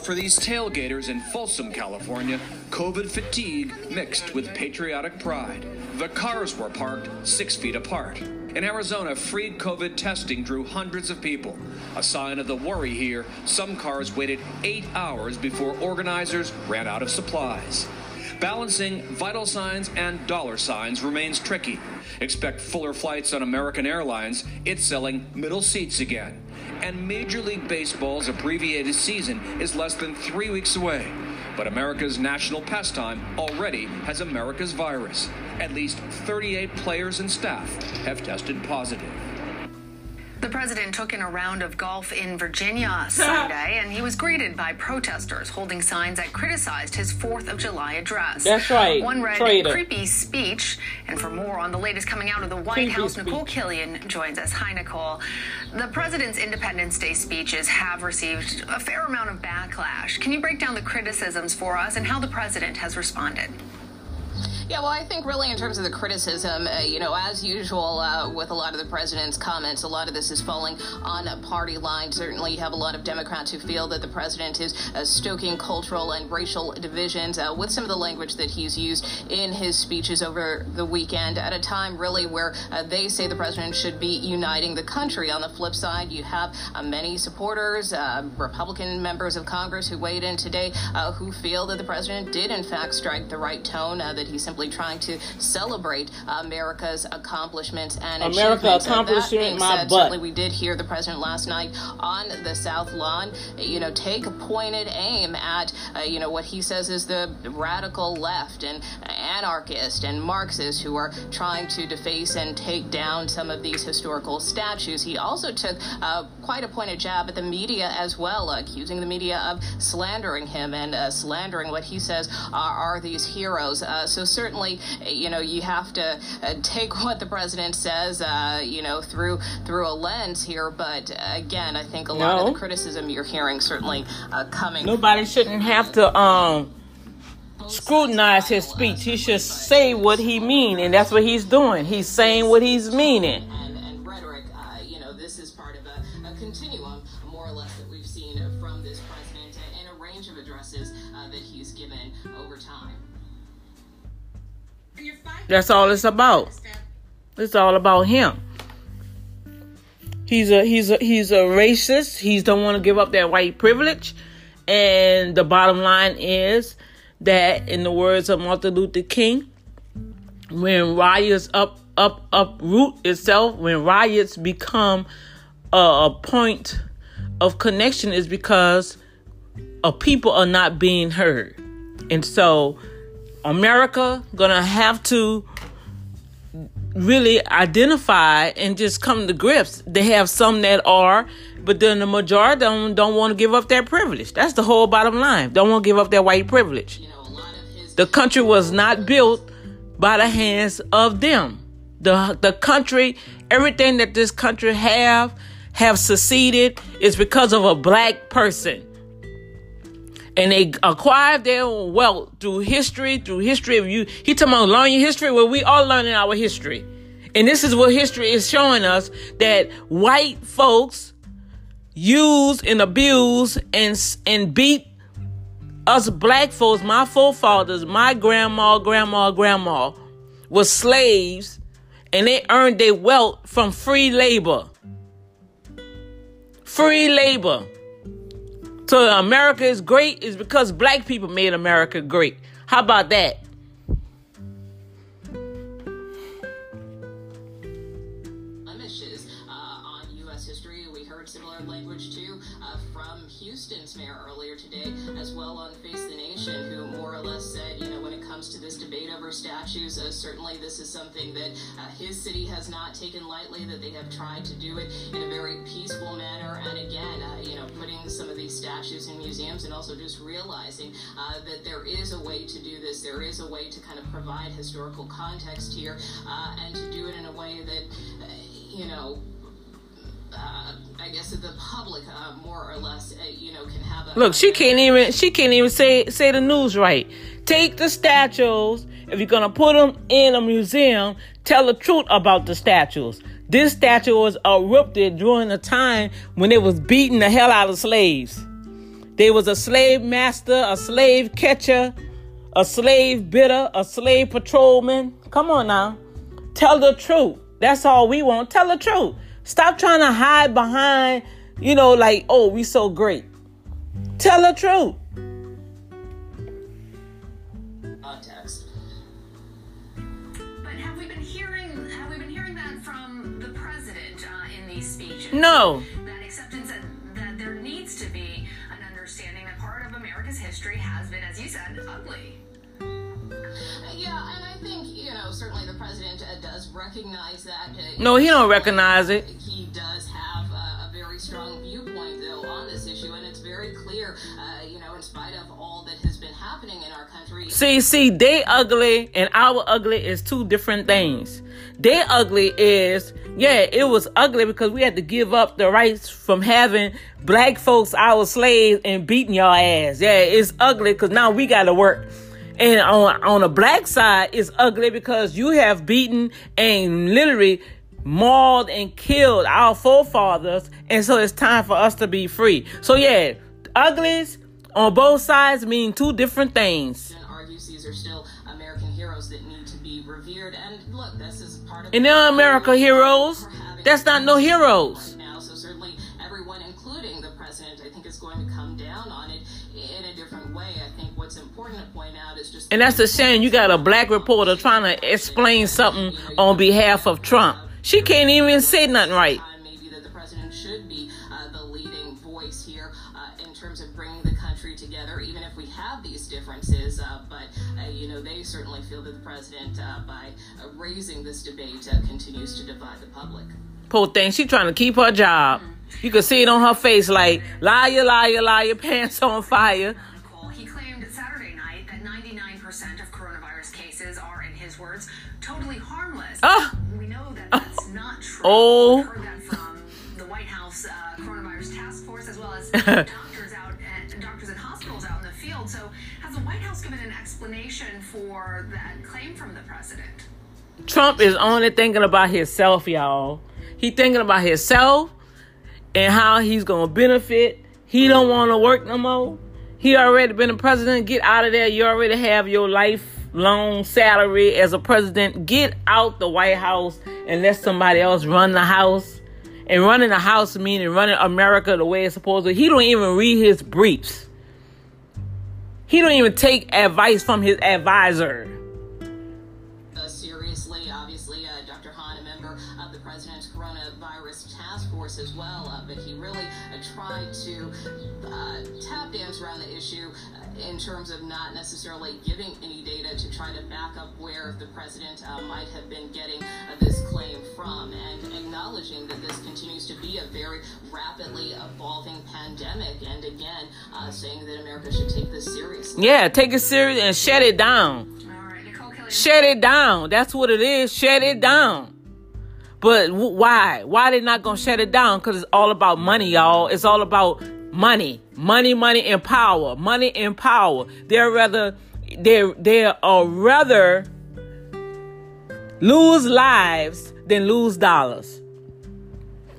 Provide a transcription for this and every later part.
But for these tailgaters in Folsom, California, COVID fatigue mixed with patriotic pride. The cars were parked six feet apart. In Arizona, free COVID testing drew hundreds of people. A sign of the worry here, some cars waited eight hours before organizers ran out of supplies. Balancing vital signs and dollar signs remains tricky. Expect fuller flights on American Airlines. It's selling middle seats again. And Major League Baseball's abbreviated season is less than three weeks away. But America's national pastime already has America's virus. At least 38 players and staff have tested positive. The president took in a round of golf in Virginia Sunday, and he was greeted by protesters holding signs that criticized his 4th of July address. That's right. One read Traitor. creepy speech. And for more on the latest coming out of the White Creepy House, Nicole speech. Killion joins us. Hi, Nicole. The president's Independence Day speeches have received a fair amount of backlash. Can you break down the criticisms for us and how the president has responded? Yeah, well, I think really in terms of the criticism, uh, you know, as usual uh, with a lot of the president's comments, a lot of this is falling on a party lines. Certainly, you have a lot of Democrats who feel that the president is uh, stoking cultural and racial divisions uh, with some of the language that he's used in his speeches over the weekend at a time really where uh, they say the president should be uniting the country. On the flip side, you have uh, many supporters, Republican members of Congress who weighed in today who feel that the president did, in fact, strike the right tone, that he's simply trying to celebrate America's accomplishments and America. Accomplishment my said, butt. certainly we did hear the president last night on the South Lawn, you know, take a pointed aim at, uh, you know, what he says is the radical left and anarchist and Marxists who are trying to deface and take down some of these historical statues. He also took uh, quite a pointed jab at the media as well, accusing the media of slandering him and uh, slandering what he says are, are these heroes. Uh, so certainly, you know, you have to uh, take what the president says, uh, you know, through through a lens here. But again, I think a lot No. of the criticism you're hearing certainly uh, coming. Nobody shouldn't have to um scrutinize his speech. He should say what he mean, and that's what he's doing. He's saying what he's meaning. That's all it's about. It's all about him. He's a he's a he's a racist. He don't want to give up that white privilege. And the bottom line is that, in the words of Martin Luther King, when riots up up uproot itself, when riots become a, a point of connection, is because uh, people are not being heard, and so America gonna have to really identify and just come to grips. They have some that are, but then the majority don't don't want to give up their privilege. That's the whole bottom line. Don't want to give up their white privilege. You know, a lot of his The country was not built by the hands of them. The the country, everything that this country have have succeeded is because of a black person. And they acquired their wealth through history, through history of you. He talking about learn your history. Well, we all learning our history. And this is what history is showing us that white folks use and abuse and and beat us black folks, my forefathers, my grandma, grandma, grandma, was slaves and they earned their wealth from free labor. Free labor. So America is great is because black people made America great. How about that? Debate over statues, uh, certainly this is something that uh, his city has not taken lightly. That they have tried to do it in a very peaceful manner, and again, uh, you know, putting some of these statues in museums, and also just realizing uh, that there is a way to do this. There is a way to kind of provide historical context here, uh, and to do it in a way that, uh, you know, uh, I guess the public, uh, more or less, uh, you know, can have a Look, she can't even she can't even say say the news right. Take the statues. If you're gonna put them in a museum, tell the truth about the statues. This statue was erupted during a time when they was beating the hell out of slaves. There was a slave master, a slave catcher, a slave bidder, a slave patrolman. Come on now. Tell the truth. That's all we want. Tell the truth. Stop trying to hide behind, you know, like, oh, we so great. Tell the truth. No. That acceptance that, that there needs to be an understanding that part of America's history has been, as you said, ugly. Yeah, and I think you know certainly the president uh, does recognize that. Uh, No, he don't recognize it. See, see, they ugly and our ugly is two different things. They ugly is, yeah, it was ugly because we had to give up the rights from having black folks our slaves and beating your ass. Yeah, it's ugly because now we got to work. And on on the black side, it's ugly because you have beaten and literally mauled and killed our forefathers, and so it's time for us to be free. So yeah, uglies on both sides mean two different things. And they're America heroes. That's not no heroes. Right now, so certainly everyone, including the president, I think is going to come down on it in a different way. I think what's important to point out is just. And that's a shame. You got a black reporter trying to explain something on behalf of Trump. She can't even say nothing right. Raising this debate, uh, continues to divide the public. Poor thing. She trying to keep her job. You can see it on her face like, liar, liar, liar, pants on fire. Nicole, he claimed Saturday night that 99% of coronavirus cases are, in his words, totally harmless. Ah. We know that that's not true. Oh. We've heard that from the White House uh, coronavirus task force, as well as Trump is only thinking about himself, y'all. He thinking about himself and how he's gonna benefit. He don't want to work no more. He already been a president. Get out of there. You already have your lifelong salary as a president. Get out the White House and let somebody else run the house. And running the house meaning running America the way it's supposed to. He don't even read his briefs. He don't even take advice from his advisor. Necessarily giving any data to try to back up where the president uh, might have been getting uh, this claim from and acknowledging that this continues to be a very rapidly evolving pandemic and again uh, saying that America should take this seriously. Yeah, take it serious and shut it down. All right, Shut it down. That's what it is. Shut it down. But w- why? Why they not gonna shut it down? Because it's all about money, y'all. It's all about money, money, money, and power. Money and power. They're rather they they are rather lose lives than lose dollars.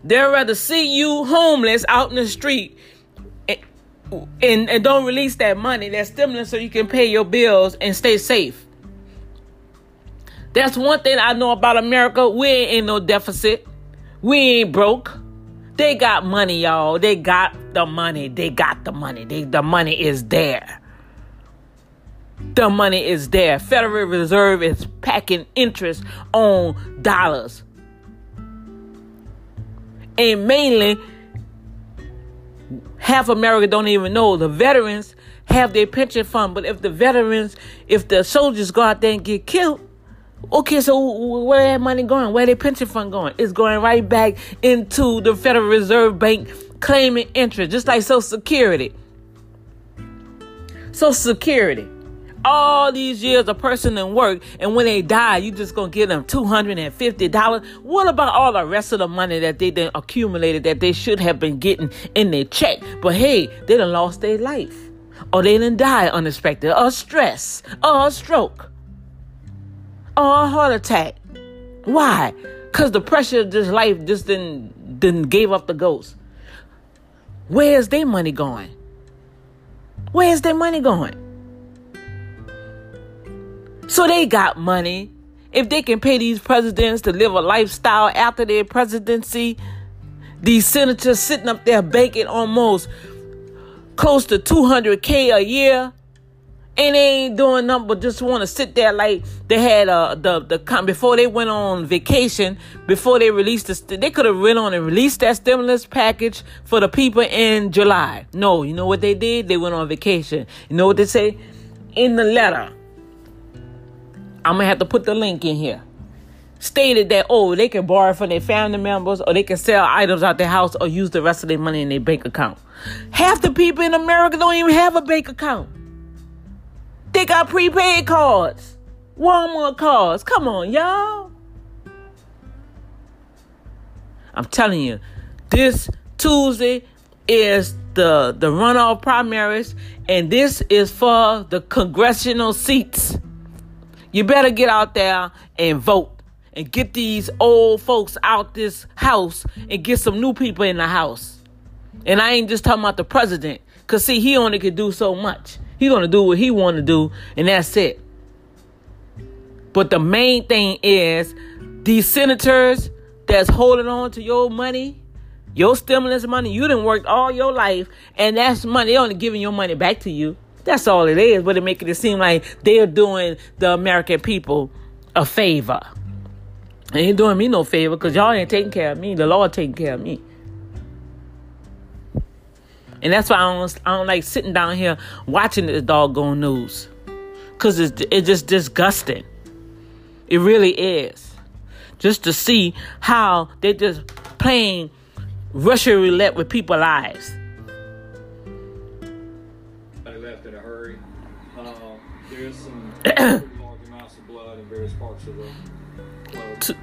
They'd rather see you homeless out in the street and, and, and don't release that money, that stimulus, so you can pay your bills and stay safe. That's one thing I know about America. We ain't in no deficit. We ain't broke. They got money, y'all. They got the money. They got the money. They, the money is there. The money is there. Federal Reserve is packing interest on dollars. And mainly, half America don't even know the veterans have their pension fund. But if the veterans, if the soldiers go out there and get killed, okay, so where that money going? Where their pension fund going? It's going right back into the Federal Reserve Bank claiming interest, just like Social Security. Social Security. All these years a person in work, and when they die, you just gonna give them two hundred and fifty dollars. What about all the rest of the money that they then accumulated that they should have been getting in their check? But hey, they done lost their life, or they done die unexpected, or stress, or a stroke, or a heart attack. Why? Cause the pressure of this life just didn't didn't gave up the ghost. Where's their money going? Where's their money going? So they got money. If they can pay these presidents to live a lifestyle after their presidency, these senators sitting up there banking almost close to 200K a year. And they ain't doing nothing but just want to sit there like they had uh the the before they went on vacation before they released the they could have went on and released that stimulus package for the people in July. No, you know what they did? They went on vacation. You know what they say in the letter? I'm gonna have to put the link in here. Stated that oh they can borrow from their family members or they can sell items out their house or use the rest of their money in their bank account. Half the people in America don't even have a bank account. They got prepaid cards, Walmart cards. Come on, y'all. I'm telling you, this Tuesday is the the runoff primaries, and this is for the congressional seats. You better get out there and vote and get these old folks out this house and get some new people in the house. And I ain't just talking about the president, cause see, he only could do so much. He gonna do what he want to do, and that's it. But the main thing is these senators that's holding on to your money, your stimulus money. You didn't work all your life, and that's money. They only giving your money back to you. That's all it is. But it making it seem like they're doing the American people a favor. They ain't doing me no favor because y'all ain't taking care of me. The Lord taking care of me. And that's why I don't, I don't like sitting down here watching this doggone news. Because it's, it's just disgusting. It really is. Just to see how they're just playing Russian roulette with people's lives. There's some large amounts of blood in various parts of the. T-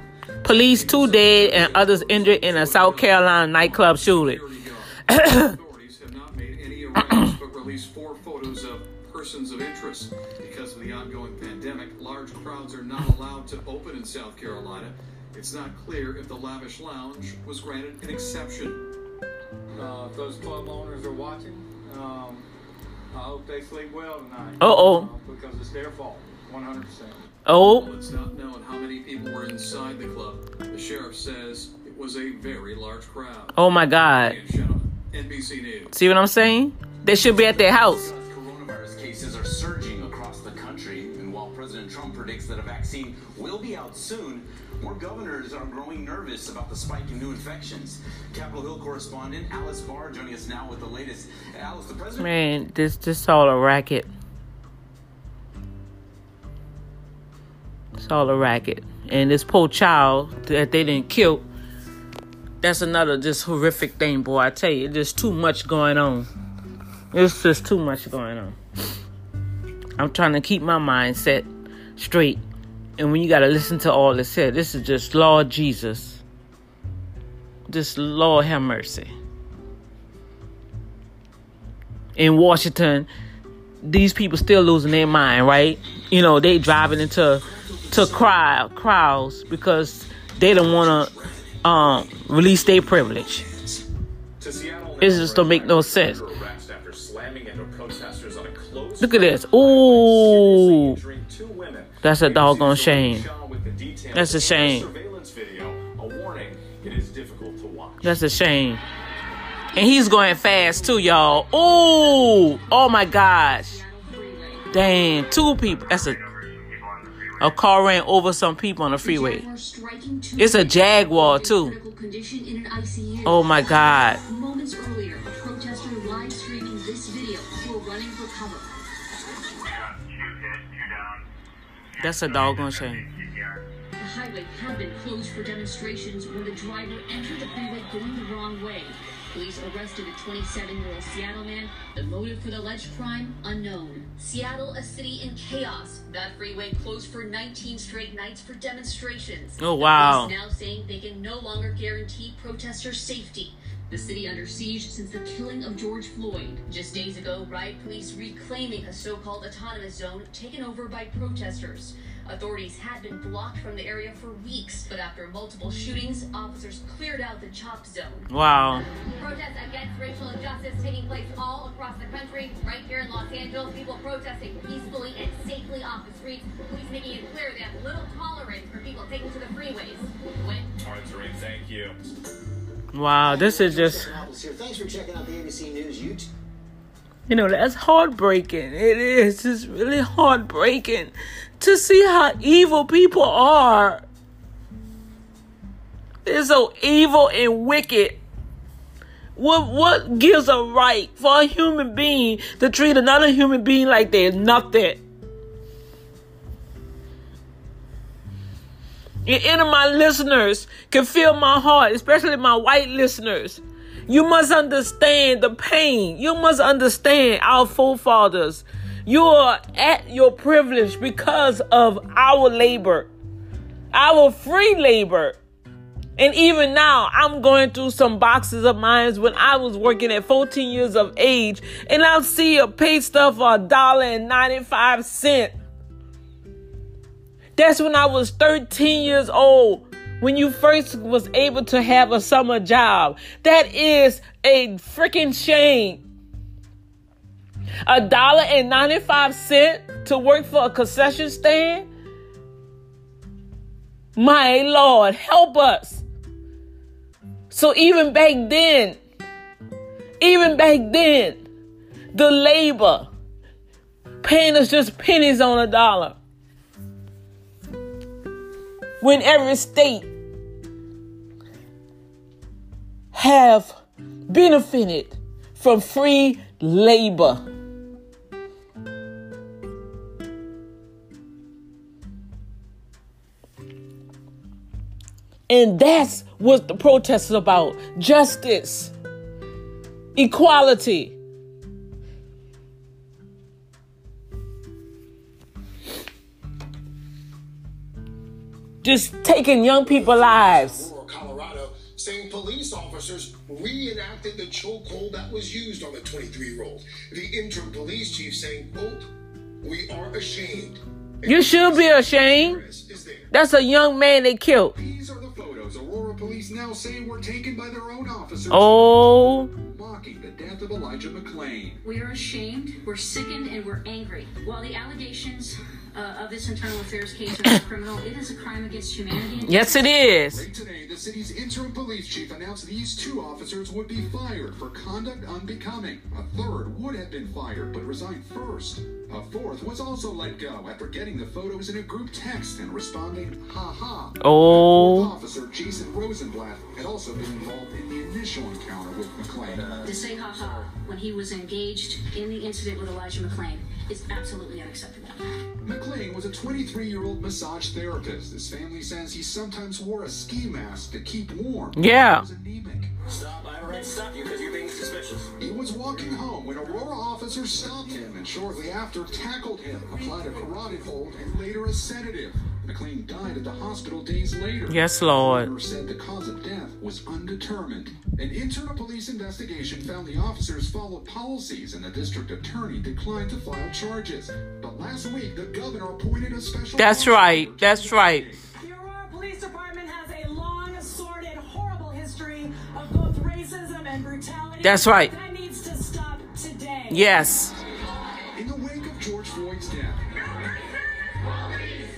police, two dead and others injured in a South Carolina nightclub shooting. Authorities have not made any arrests but released four photos of persons of interest. Because of the ongoing pandemic, large crowds are not allowed to open in South Carolina. It's not clear if the lavish lounge was granted an exception. Uh, if those club owners are watching, um, I hope they sleep well tonight. Uh-oh. Uh, because it's their fault, 100%. Oh, It's not known how many people were inside the club. The sheriff says it was a very large crowd. oh my God. NBC News. See what I'm saying? They should be at their house. Coronavirus cases are surging across the country, and while President Trump predicts that a vaccine will be out soon, more governors are growing nervous about the spike in new infections. Capitol Hill correspondent Alice Barr joining us now with the latest. Alice, the president. Man, this this all a racket. It's all a racket. And this poor child that they didn't kill, that's another just horrific thing, boy. I tell you, there's too much going on. It's just too much going on. I'm trying to keep my mindset straight. And when you got to listen to all this said, this is just Lord Jesus. Just Lord have mercy. In Washington, these people still losing their mind, right? You know, they driving into to crowd crowds because they don't want to um, release their privilege. It just don't make no sense. Look at this. Ooh. That's a doggone shame. That's a shame. That's a shame. And he's going fast too, y'all. Ooh, oh my gosh. Dang, two people. That's a a car ran over some people on the freeway. It's a Jaguar too. Oh my God. That's a doggone shame. The highway had been closed for demonstrations when the driver entered the freeway going the wrong way. Police arrested a 27-year-old Seattle man. The motive for the alleged crime unknown. Seattle, a city in chaos. That freeway closed for 19 straight nights for demonstrations. Oh, The wow. police now saying they can no longer guarantee protesters' safety. The city under siege since the killing of George Floyd. Just days ago, riot police reclaiming a so-called autonomous zone taken over by protesters. Authorities had been blocked from the area for weeks, but after multiple shootings, officers cleared out the chop zone. Wow. Protests against racial injustice taking place all across the country. Right here in Los Angeles, people protesting peacefully and safely off the streets. Police making it clear they have little tolerance for people taking to the freeways. When All right, Serene, thank you. Wow, this is just Thanks for checking out the ABC News YouTube. you know, that's heartbreaking. It is. It's really heartbreaking to see how evil people are. They're so evil and wicked. What what gives a right for a human being to treat another human being like they're nothing? And any of my listeners can feel my heart, especially my white listeners. You must understand the pain. You must understand our forefathers. You are at your privilege because of our labor, our free labor. And even now, I'm going through some boxes of mine when I was working at 14 years of age, and I'll see a pay stub for a dollar and 95 cent. That's when I was 13 years old. When you first was able to have a summer job. That is a freaking shame. A dollar and 95 cent to work for a concession stand? My Lord, help us. So even back then, even back then, the labor paying us just pennies on a dollar. When every state have benefited from free labor. And that's what the protest is about justice, equality. Just taking young people lives. Colorado, saying police officers reenacted the chokehold that was used on the 23-year-old. The interim police chief saying, quote, we are ashamed. You should be ashamed. That's a young man they killed. These are the photos Aurora police now say were taken by their own officers. Oh. Mocking the death of Elijah McClain. We are ashamed, we're sickened, and we're angry. While the allegations uh, of this internal affairs case are not criminal, it is a crime against humanity. and Yes, it is. Late today, the city's interim police chief announced these two officers would be fired for conduct unbecoming. A third would have been fired but resigned first. A fourth was also let go after getting the photos in a group text and responding, ha ha. Oh. Officer Jason Rosenblatt had also been involved in the initial encounter with McClain. To say haha when he was engaged in the incident with Elijah McClain is absolutely unacceptable. McClain was a 23 year old massage therapist. His family says he sometimes wore a ski mask to keep warm. Yeah. He was anemic. Stop, I already stopped you because you're being suspicious. He was walking home when Aurora officers stopped him and shortly after tackled him, applied a carotid hold, and later a sedative. McClain died at the hospital days later. Yes, Lord. Coroner said the cause of death was undetermined. An internal police investigation found the officers followed policies and the district attorney declined to file charges. But last week, the governor appointed a special. That's right. That's right. The Aurora Police Department That's right. That needs to stop today. Yes. In the wake of George Floyd's death,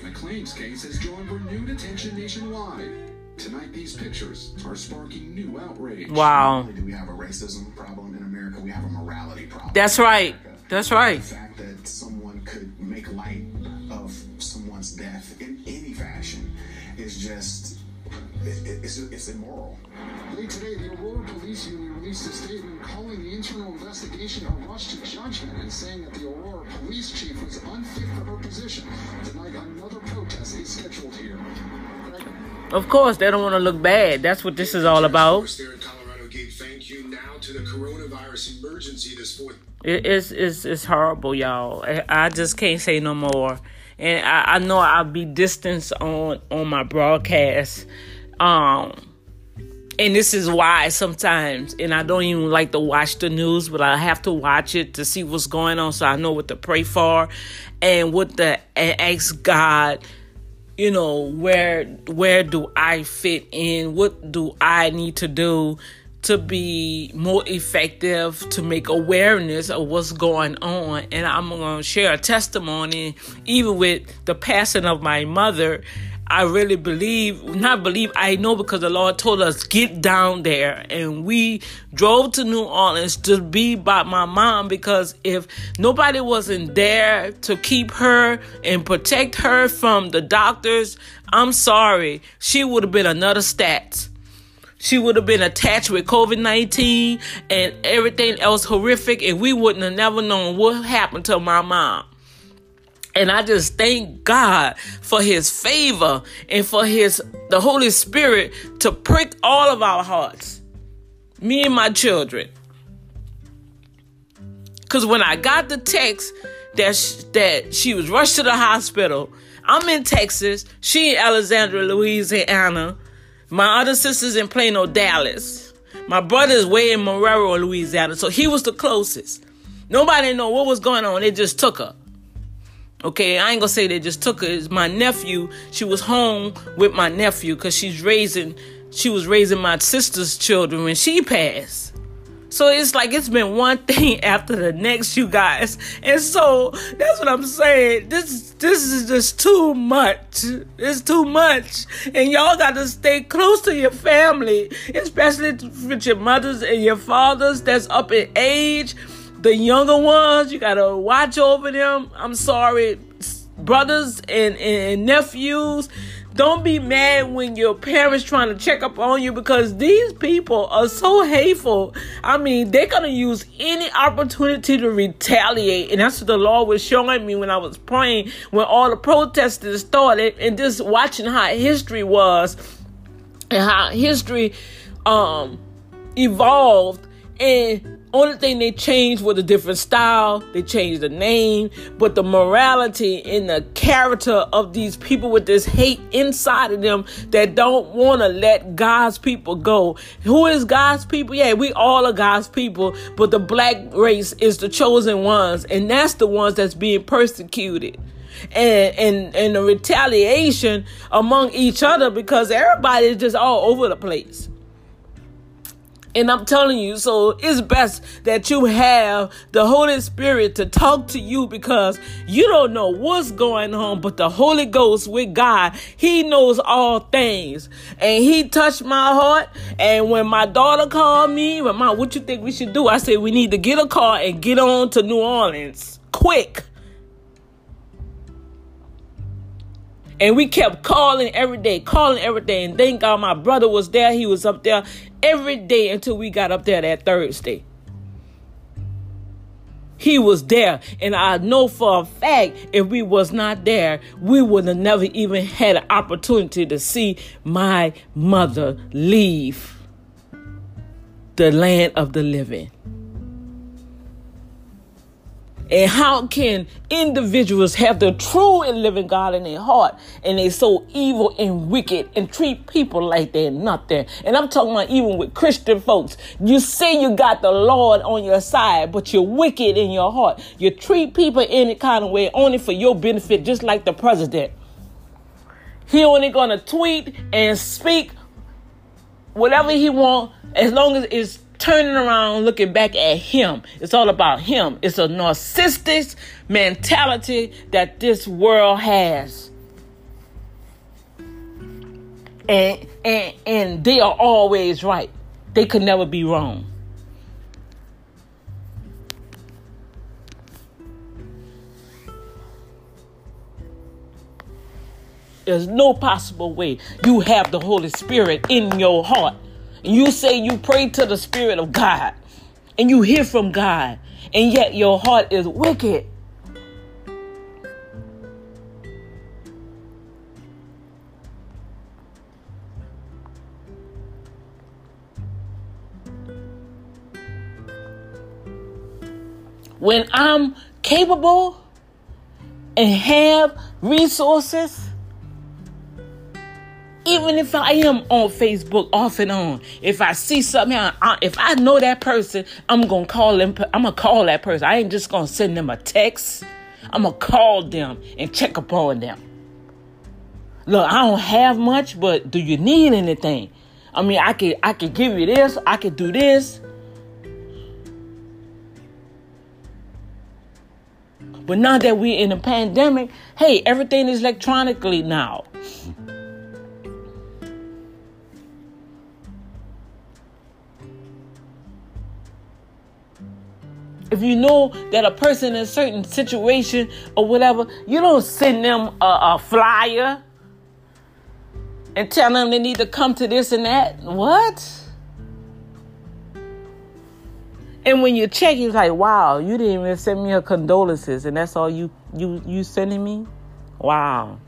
McClain's case has drawn renewed attention nationwide. Tonight, these pictures are sparking new outrage. Wow. Not only do we have a racism problem in America, we have a morality problem. That's right. That's right. The fact that someone could make light of someone's death in any fashion is just, it, it- it's, it's immoral. Late today, the Aurora Police Union released a statement calling the internal investigation a rush to judgment and saying that the Aurora Police Chief was unfit for her position. Tonight, another protest is scheduled here. Of course, they don't want to look bad. That's what this is all about. There in Colorado gave thank you now to the coronavirus emergency this fourth. It's, it's, it's horrible, y'all. I, I just can't say no more. And I, I know I'll be distanced on, on my broadcast. Um, and this is why sometimes, and I don't even like to watch the news, but I have to watch it to see what's going on so I know what to pray for and what to and ask God you know, where where do I fit in? What do I need to do to be more effective to make awareness of what's going on? And I'm going to share a testimony even with the passing of my mother I really believe, not believe, I know because the Lord told us, get down there. And we drove to New Orleans to be by my mom because if nobody wasn't there to keep her and protect her from the doctors, I'm sorry, she would have been another stat. She would have been attached with COVID 19 and everything else horrific, and we wouldn't have never known what happened to my mom. And I just thank God for his favor and for his the Holy Spirit to prick all of our hearts. Me and my children. Cuz when I got the text that sh- that she was rushed to the hospital, I'm in Texas, she in Alexandria, Louisiana. My other sister's in Plano, Dallas. My brother's way in Marrero, Louisiana. So he was the closest. Nobody know what was going on. They just took her. Okay, I ain't gonna say they just took her. It's my nephew. She was home with my nephew because she's raising, she was raising my sister's children when she passed. So it's like it's been one thing after the next, you guys. And so that's what I'm saying. This this is just too much. It's too much. And y'all gotta stay close to your family, especially with your mothers and your fathers that's up in age the younger ones, you gotta watch over them. I'm sorry, brothers and, and nephews. Don't be mad when your parents trying to check up on you because these people are so hateful. I mean, they're gonna use any opportunity to retaliate, and that's what the Lord was showing me when I was praying when all the protesters started, and just watching how history was and how history um evolved and only thing they changed was a different style. They changed the name, but the morality and the character of these people with this hate inside of them that don't want to let God's people go. Who is God's people? Yeah, we all are God's people, but the black race is the chosen ones, and that's the ones that's being persecuted and and and the retaliation among each other because everybody is just all over the place. And I'm telling you, so it's best that you have the Holy Spirit to talk to you because you don't know what's going on, but the Holy Ghost with God, He knows all things. And He touched my heart. And when my daughter called me, Mom, what you think we should do? I said, we need to get a car and get on to New Orleans quick. And we kept calling every day, calling every day. And thank God my brother was there. He was up there every day until we got up there that Thursday. He was there. And I know for a fact if we was not there, we would have never even had an opportunity to see my mother leave the land of the living. And how can individuals have the true and living God in their heart and they so evil and wicked and treat people like they're nothing? And I'm talking about even with Christian folks. You say you got the Lord on your side, but you're wicked in your heart. You treat people any kind of way only for your benefit, just like the president. He only gonna tweet and speak whatever he want as long as it's turning around looking back at him. It's all about him. It's a narcissistic mentality that this world has. And and and they are always right. They could never be wrong. There's no possible way you have the Holy Spirit in your heart and you say you pray to the Spirit of God and you hear from God, and yet your heart is wicked. When I'm capable and have resources, even if I am on Facebook off and on, if I see something, I, if I know that person, I'm gonna call them. I'm gonna call that person. I ain't just gonna send them a text. I'm gonna call them and check upon them. Look, I don't have much, but do you need anything? I mean, I could I could give you this, I could do this. But now that we're in a pandemic, hey, everything is electronically now. If you know that a person in a certain situation or whatever, you don't send them a, a flyer and tell them they need to come to this and that. What? And when you check, you're like, wow, you didn't even send me a condolences, and that's all you you you sending me? Wow.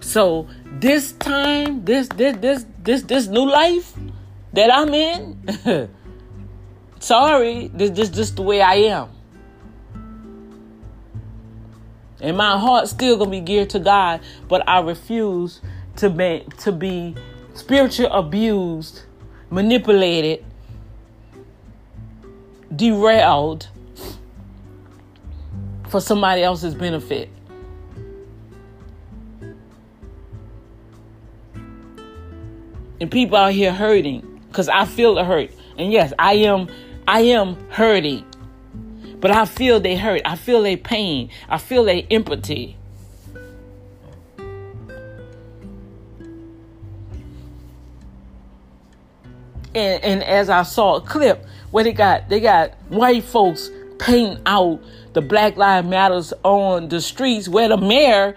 So this time, this this this this this new life that I'm in, sorry, this this just the way I am. And my heart's still gonna be geared to God, but I refuse to be to be spiritual abused manipulated, derailed for somebody else's benefit. And people out here hurting because I feel the hurt. And yes, I am I am hurting. But I feel they hurt. I feel their pain. I feel their empathy. and, and as I saw a clip where they got they got white folks painting out the Black Lives Matters on the streets where the mayor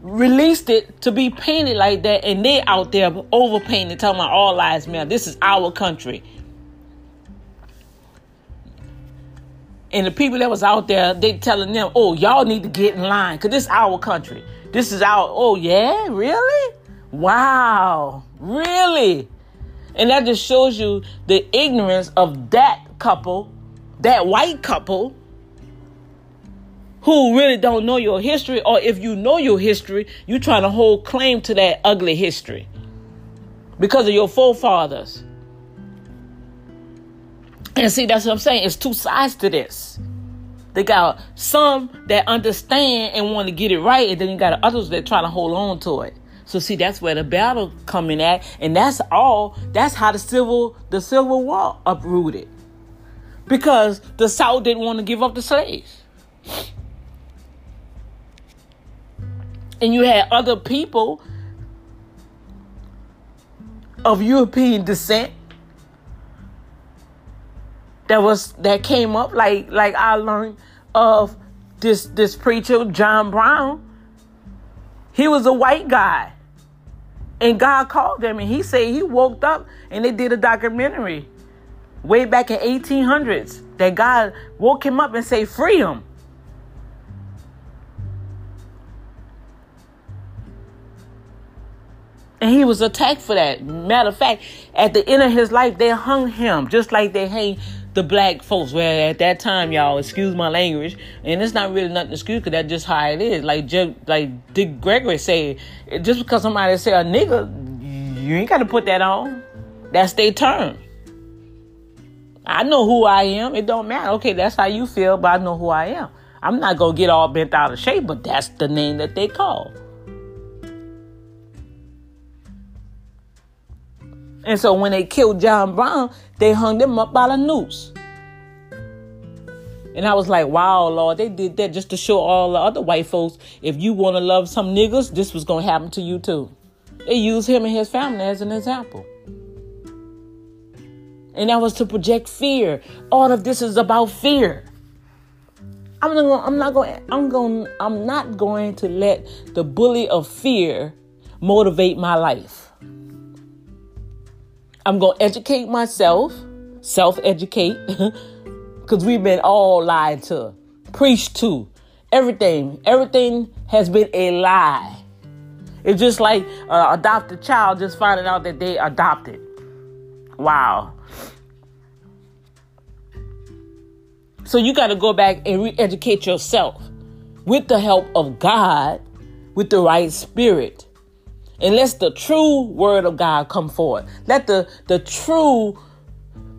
released it to be painted like that and they out there overpainting talking about all lives matter this is our country and the people that was out there they telling them oh y'all need to get in line because this is our country. This is our oh yeah? Really? Wow. Really? And that just shows you the ignorance of that couple, that white couple, who really don't know your history, or if you know your history, you trying to hold claim to that ugly history. Because of your forefathers. And see, that's what I'm saying. It's two sides to this. They got some that understand and want to get it right, and then you got others that try to hold on to it. So see, that's where the battle coming at, and that's all. That's how the civil the Civil War uprooted, because the South didn't want to give up the slaves, and you had other people of European descent that was that came up like like I learned of this this preacher John Brown. He was a white guy. And God called him and he said he woke up and they did a documentary way back in 1800s that God woke him up and say free him. And he was attacked for that. Matter of fact, at the end of his life, they hung him just like they hang the black folks. Where at that time, y'all, excuse my language, and it's not really nothing to excuse because that's just how it is. Like Jim, like Dick Gregory said, just because somebody say a nigga, you ain't got to put that on. That's their term. I know who I am. It don't matter. Okay, that's how you feel, but I know who I am. I'm not gonna get all bent out of shape, but that's the name that they call. And so when they killed John Brown, they hung them up by the noose. And I was like, wow, Lord, they did that just to show all the other white folks if you want to love some niggas, this was going to happen to you too. They used him and his family as an example. And that was to project fear. All of this is about fear. I'm not going I'm not going I'm going I'm not going to let the bully of fear motivate my life. I'm going to educate myself, self educate, because we've been all lied to, preached to. Everything, everything has been a lie. It's just like uh, an adopted child just finding out that they adopted. Wow. So you got to go back and re educate yourself with the help of God, with the right spirit and let the true word of God come forth. Let the, the true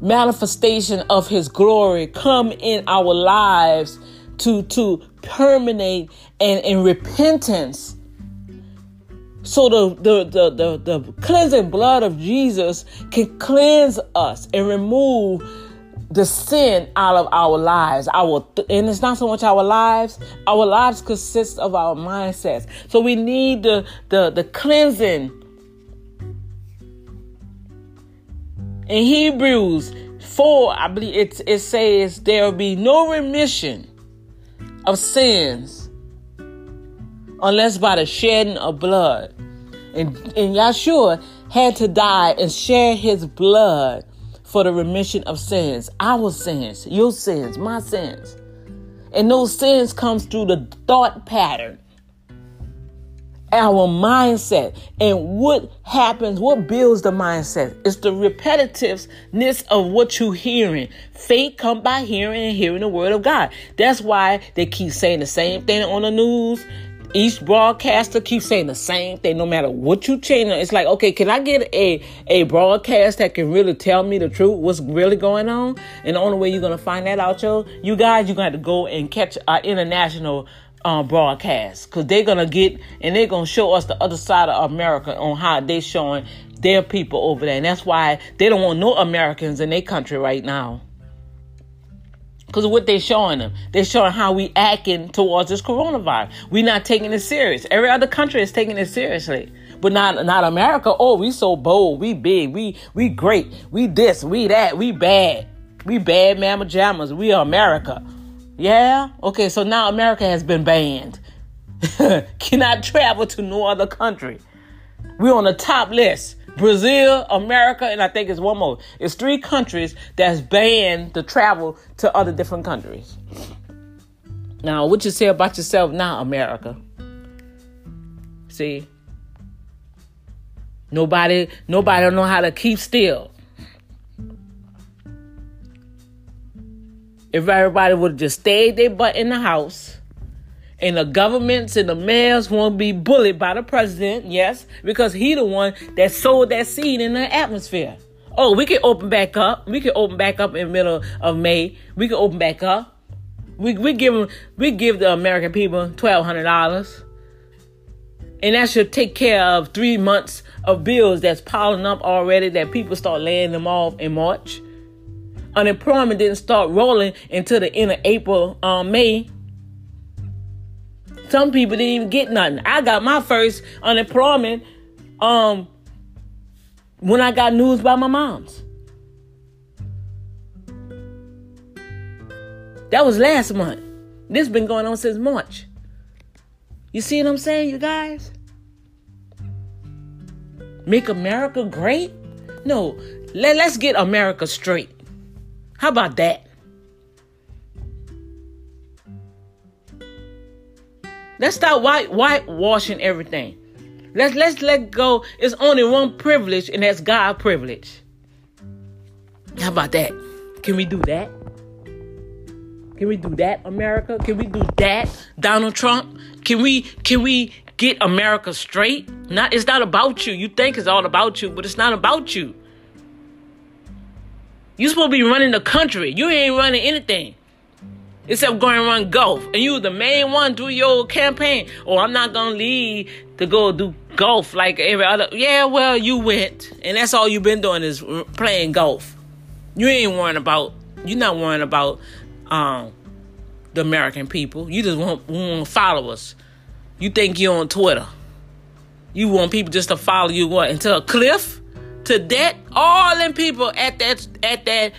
manifestation of his glory come in our lives to to permeate and in repentance. So the, the the the the cleansing blood of Jesus can cleanse us and remove the sin out of our lives. Our and it's not so much our lives. Our lives consist of our mindsets. So we need the the the cleansing. In Hebrews 4, I believe it, it says there will be no remission of sins unless by the shedding of blood. And, and Yeshua had to die and share his blood for the remission of sins, our sins, your sins, my sins. And those sins comes through the thought pattern, our mindset. And what happens, what builds the mindset? It's the repetitiveness of what you're hearing. Faith come by hearing and hearing the word of God. That's why they keep saying the same thing on the news each broadcaster keeps saying the same thing no matter what you change. It's like okay can i get a a broadcast that can really tell me the truth what's really going on? And the only way you're gonna find that out yo you guys you're gonna have to go and catch our international um, broadcast. Because they're gonna get and they're gonna show us the other side of america on how they showing their people over there. And that's why they don't want no americans in their country right now because what they're showing them. They're showing how we acting towards this coronavirus. We're not taking it serious. Every other country is taking it seriously. But not not America. Oh, we so bold. We big. We we great. We this. We that. We bad. We bad mamma jammas. We are America. Yeah? Okay, so now America has been banned. Cannot travel to no other country. We're on the top list. Brazil, America, and I think it's one more. It's three countries that's banned to travel to other different countries. Now, what you say about yourself now, America? See? Nobody, nobody don't know how to keep still. If everybody would have just stayed their butt in the house, and the governments and the mayors won't be bullied by the president, yes, because he the one that sowed that seed in the atmosphere. Oh, we can open back up. We can open back up in middle of May. We can open back up. We we give them, we give the American people twelve hundred dollars, and that should take care of three months of bills that's piling up already. That people start laying them off in March. Unemployment didn't start rolling until the end of April, um, May. Some people didn't even get nothing. I got my first unemployment um when I got news by my mom's. That was last month. This been going on since March. You see what I'm saying, you guys? Make America great? No, let, let's get America straight. How about that? Let's stop white whitewashing everything. Let's let's let go. It's only one privilege, and that's God privilege. How about that? Can we do that? Can we do that, America? Can we do that, Donald Trump? Can we can we get America straight? Not it's not about you. You think it's all about you, but it's not about you. You supposed to be running the country. You ain't running anything except going and run golf. And you the main one do your campaign. Or oh, I'm not gonna leave to go do golf like every other. Yeah, well, you went, and that's all you've been doing is playing golf. You ain't worrying about. You're not worrying about um, the American people. You just want, want followers. You think you're on Twitter. You want people just to follow you what into a cliff, to debt. All them people at that at that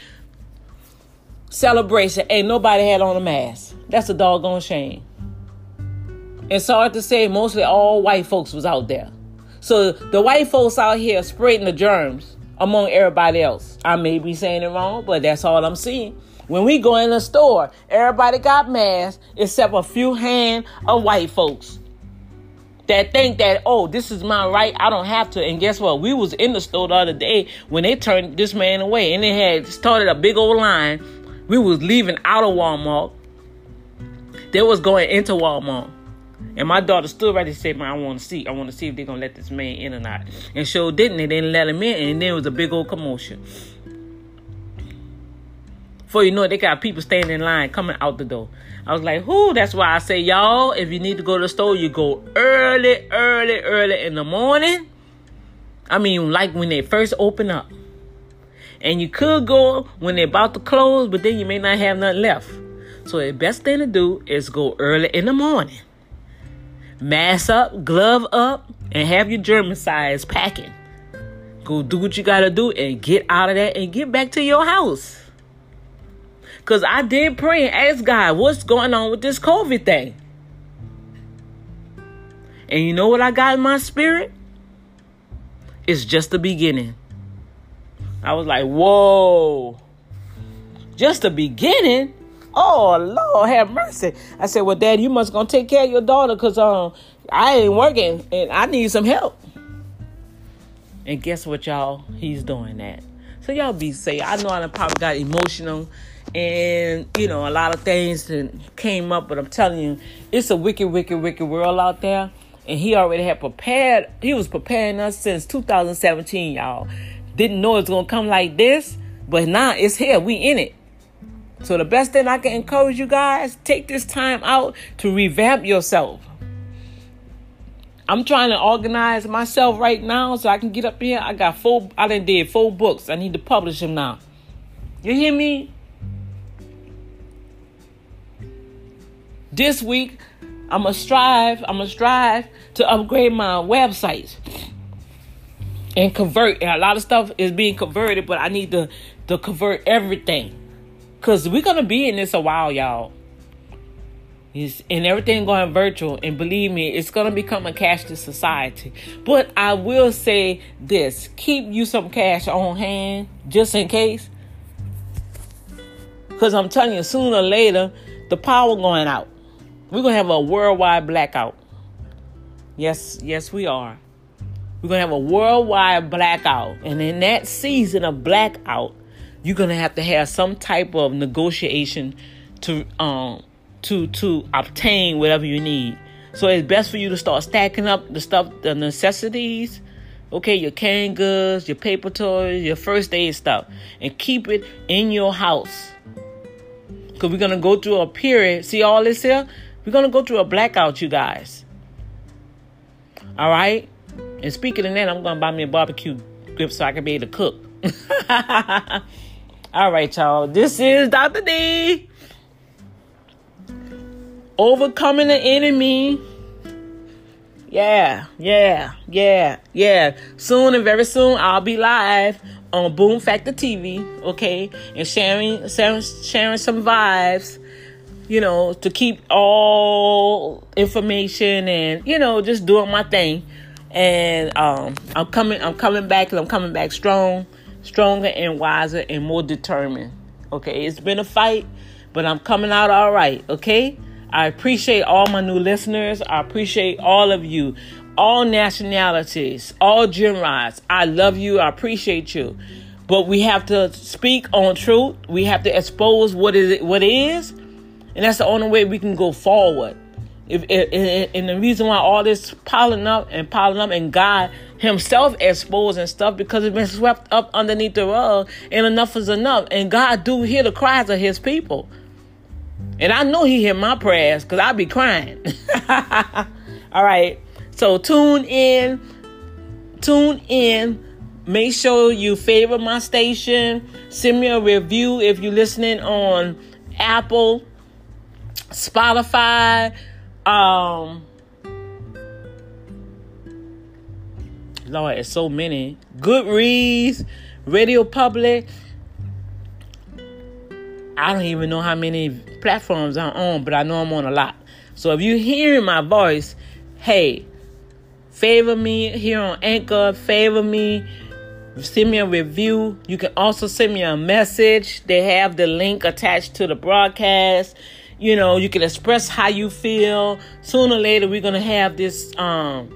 celebration, ain't nobody had on a mask. That's a doggone shame. And sorry to say, mostly all white folks was out there. So the white folks out here spreading the germs among everybody else. I may be saying it wrong, but that's all I'm seeing. When we go in the store, everybody got masks except a few hand of white folks that think that oh this is my right i don't have to and guess what we was in the store the other day when they turned this man away and they had started a big old line we was leaving out of Walmart. They was going into Walmart. And my daughter stood right there and said, Man, I want to see. I want to see if they're going to let this man in or not. And sure didn't. They didn't let him in. And then it was a big old commotion. Before you know it, they got people standing in line coming out the door. I was like, whoo, that's why I say, y'all, if you need to go to the store, you go early, early, early in the morning. I mean, like when they first open up. And you could go when they're about to close, but then you may not have nothing left. So the best thing to do is go early in the morning. Mask up, glove up, and have your German size packing. Go do what you gotta do and get out of that and get back to your house. Cause I did pray and ask God, what's going on with this COVID thing? And you know what I got in my spirit? It's just the beginning. I was like, whoa. Just the beginning? Oh Lord have mercy. I said, Well, Dad, you must gonna take care of your daughter because um I ain't working and I need some help. And guess what, y'all? He's doing that. So y'all be safe. I know I probably got emotional and you know a lot of things that came up, but I'm telling you, it's a wicked, wicked, wicked world out there. And he already had prepared, he was preparing us since 2017, y'all. Didn't know it's gonna come like this, but now it's here. We in it. So the best thing I can encourage you guys, take this time out to revamp yourself. I'm trying to organize myself right now so I can get up here. I got four I done did four books. I need to publish them now. You hear me? This week I'm gonna strive, I'm gonna strive to upgrade my website and convert. And a lot of stuff is being converted, but I need to to convert everything. Cause we're gonna be in this a while, y'all. It's, and everything going virtual. And believe me, it's gonna become a cashless society. But I will say this: keep you some cash on hand just in case. Cause I'm telling you, sooner or later, the power going out. We're gonna have a worldwide blackout. Yes, yes, we are. We're gonna have a worldwide blackout, and in that season of blackout, you're gonna have to have some type of negotiation to um to to obtain whatever you need. So it's best for you to start stacking up the stuff, the necessities, okay, your canned goods, your paper toys, your first aid stuff, and keep it in your house. Cause we're gonna go through a period. See all this here? We're gonna go through a blackout, you guys. All right. And speaking of that, I'm gonna buy me a barbecue grip so I can be able to cook. All right, y'all. This is Dr. D. Overcoming the enemy. Yeah, yeah, yeah, yeah. Soon and very soon, I'll be live on Boom Factor TV, okay, and sharing, sharing, sharing some vibes, you know, to keep all information and you know just doing my thing. And um, I'm coming, I'm coming back, and I'm coming back strong stronger and wiser and more determined. Okay, it's been a fight, but I'm coming out all right. Okay, I appreciate all my new listeners. I appreciate all of you, all nationalities, all genders. I love you. I appreciate you. But we have to speak on truth. We have to expose what is what is, and that's the only way we can go forward. If, if, and the reason why all this piling up and piling up, and God Himself exposing stuff because it's been swept up underneath the rug, and enough is enough. And God do hear the cries of His people, and I know He hear my prayers because I be crying. all right, so tune in, tune in. Make sure you favor my station. Send me a review if you're listening on Apple, Spotify um, Lord, it's so many. Goodreads, Radio Public. I don't even know how many platforms I'm on, but I know I'm on a lot. So if you're hearing my voice, hey, favor me here on Anchor, favor me, send me a review. You can also send me a message. They have the link attached to the broadcast you know you can express how you feel. Sooner or later we're gonna have this um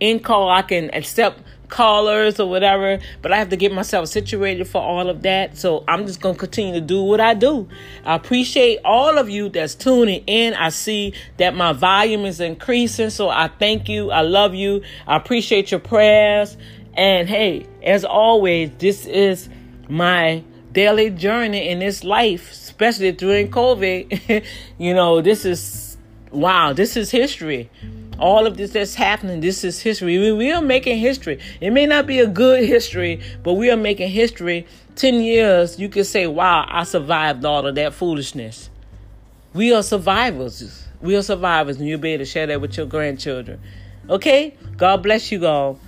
in call. I can accept callers or whatever but i have to get myself situated for all of that. So i'm just gonna continue to do what i do. I appreciate all of you that's tuning in. I see that my volume is increasing so i thank you. I love you. I appreciate your prayers. And hey as always this is my daily journey in this life, especially during COVID. you know, this is wow, this is history. All of this that's happening, this is history. We, we are making history. It may not be a good history, but we are making history. 10 years, you can say, wow, I survived all of that foolishness. We are survivors. We are survivors, and you'll be able to share that with your grandchildren. Okay? God bless you all.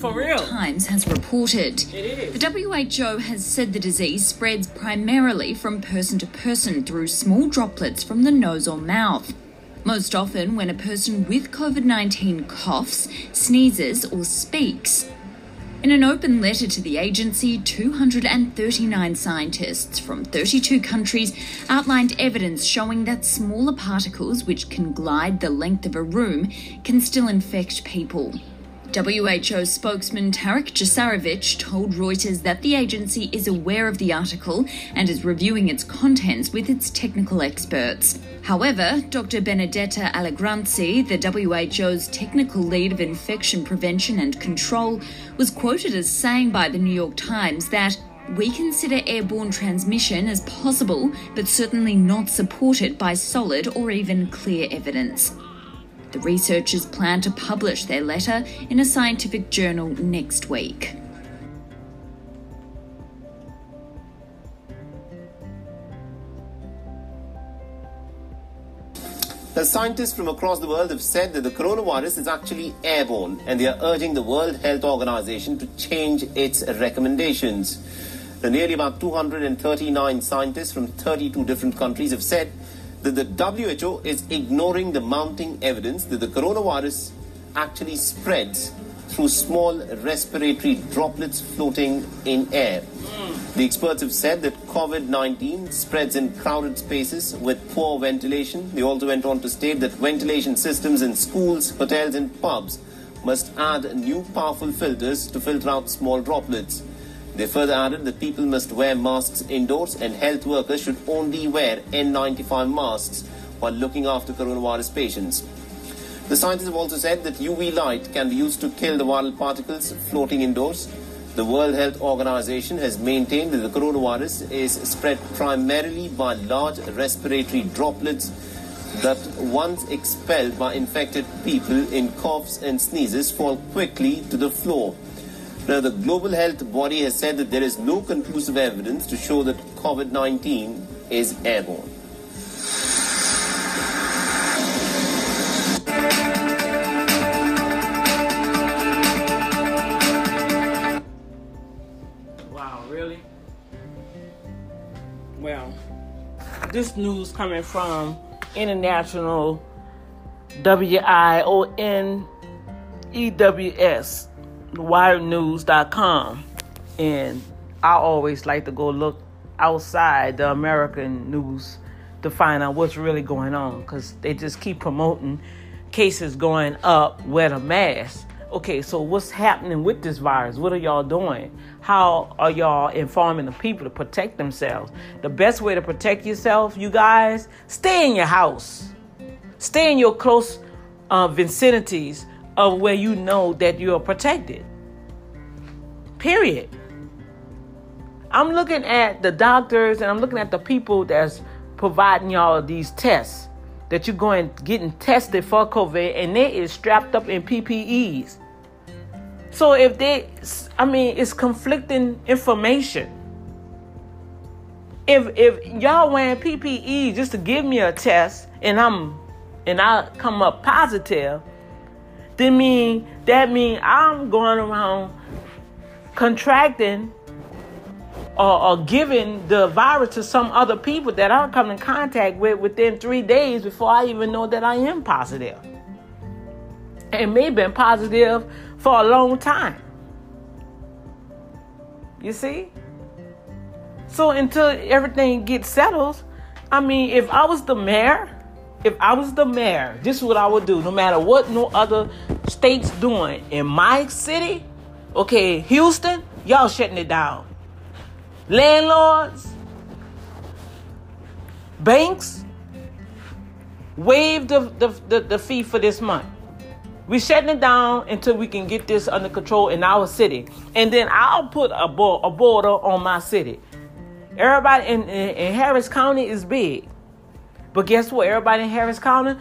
For real. Times has reported. The WHO has said the disease spreads primarily from person to person through small droplets from the nose or mouth. Most often, when a person with COVID 19 coughs, sneezes, or speaks. In an open letter to the agency, 239 scientists from 32 countries outlined evidence showing that smaller particles, which can glide the length of a room, can still infect people. WHO spokesman Tarek Jasarevic told Reuters that the agency is aware of the article and is reviewing its contents with its technical experts. However, Dr. Benedetta Allegranzi, the WHO's technical lead of infection prevention and control, was quoted as saying by the New York Times that we consider airborne transmission as possible, but certainly not supported by solid or even clear evidence. The researchers plan to publish their letter in a scientific journal next week. The scientists from across the world have said that the coronavirus is actually airborne and they are urging the World Health Organization to change its recommendations. The nearly about 239 scientists from 32 different countries have said that the WHO is ignoring the mounting evidence that the coronavirus actually spreads through small respiratory droplets floating in air. The experts have said that COVID 19 spreads in crowded spaces with poor ventilation. They also went on to state that ventilation systems in schools, hotels, and pubs must add new powerful filters to filter out small droplets. They further added that people must wear masks indoors and health workers should only wear N95 masks while looking after coronavirus patients. The scientists have also said that UV light can be used to kill the viral particles floating indoors. The World Health Organization has maintained that the coronavirus is spread primarily by large respiratory droplets that once expelled by infected people in coughs and sneezes fall quickly to the floor. Now, the global health body has said that there is no conclusive evidence to show that COVID 19 is airborne. Wow, really? Well, this news coming from International W I O N E W S wionews.com and I always like to go look outside the American news to find out what's really going on because they just keep promoting cases going up, wear a mask. Okay, so what's happening with this virus? What are y'all doing? How are y'all informing the people to protect themselves? The best way to protect yourself, you guys, stay in your house. Stay in your close uh, vicinities of where you know that you are protected. Period. I'm looking at the doctors and I'm looking at the people that's providing y'all these tests that you're going getting tested for COVID and they is strapped up in PPEs. So if they I mean it's conflicting information. If if y'all wearing PPE just to give me a test and I'm and I come up positive, then mean that mean I'm going around contracting or, or, giving the virus to some other people that I come in contact with within three days before I even know that I am positive. And may have been positive for a long time. You see? So until everything gets settled, I mean, if I was the mayor if I was the mayor, this is what I would do. No matter what no other states doing in my city, okay, Houston, y'all shutting it down. Landlords, banks, waive the, the, the, the fee for this month. We shutting it down until we can get this under control in our city, and then I'll put a, bo- a border on my city. Everybody in, in, in Harris County is big. But guess what? Everybody in Harris County,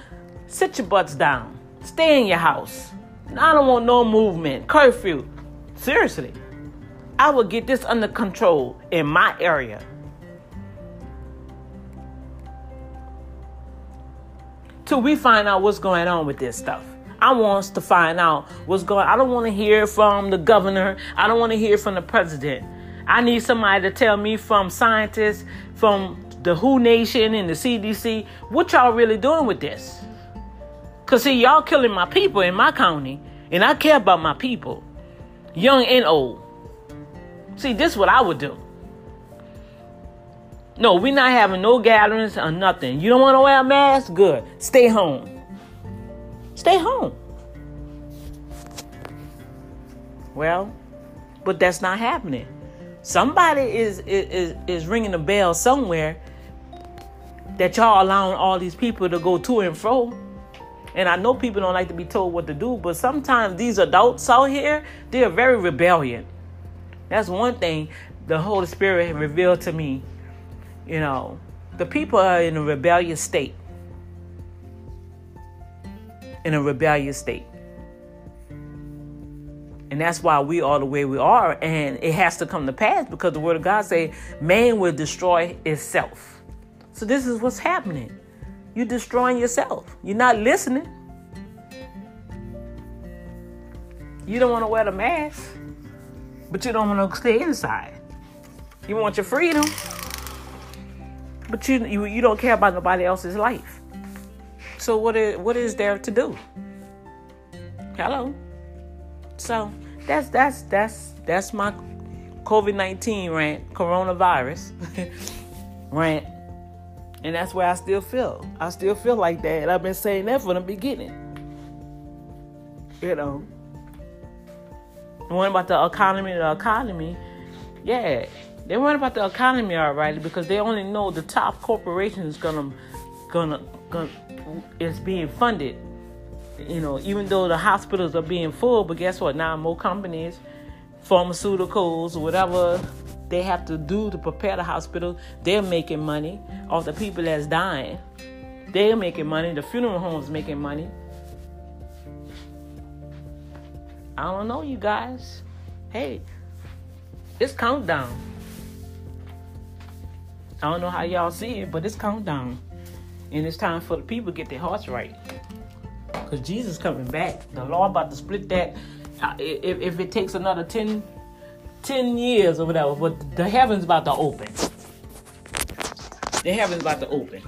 sit your butts down. Stay in your house. I don't want no movement. Curfew. Seriously. I will get this under control in my area. Till we find out what's going on with this stuff. I want to find out what's going I don't want to hear from the governor. I don't want to hear from the president. I need somebody to tell me from scientists, from the WHO Nation and the CDC, what y'all really doing with this? Cause see, y'all killing my people in my county, and I care about my people, young and old. See, this is what I would do. No, we're not having no gatherings or nothing. You don't want to wear a mask? Good. Stay home. Stay home. Well, but that's not happening. Somebody is is is ringing a bell somewhere that y'all allowing all these people to go to and fro. And I know people don't like to be told what to do, but sometimes these adults out here, they're very rebellion. That's one thing the Holy Spirit revealed to me. You know, the people are in a rebellious state. In a rebellious state. And that's why we are the way we are. And it has to come to pass because the word of God say man will destroy itself. So this is what's happening. You're destroying yourself. You're not listening. You don't want to wear the mask, but you don't want to stay inside. You want your freedom, but you, you you don't care about nobody else's life. So what is what is there to do? Hello. So that's that's that's that's my COVID nineteen rant, coronavirus rant. And that's where I still feel. I still feel like that. And I've been saying that from the beginning. You know. One about the economy, the economy. Yeah. They weren't about the economy alright because they only know the top corporation is gonna gonna gonna is being funded. You know, even though the hospitals are being full, but guess what? Now more companies, pharmaceuticals, whatever they have to do to prepare the hospital. They're making money off the people that's dying. They're making money. The funeral homes making money. I don't know, you guys. Hey, it's countdown. I don't know how y'all see it, but it's countdown. And it's time for the people to get their hearts right. Because Jesus coming back. The Lord about to split that. If, if it takes another 10 10 years or whatever, but the heaven's about to open. The heaven's about to open.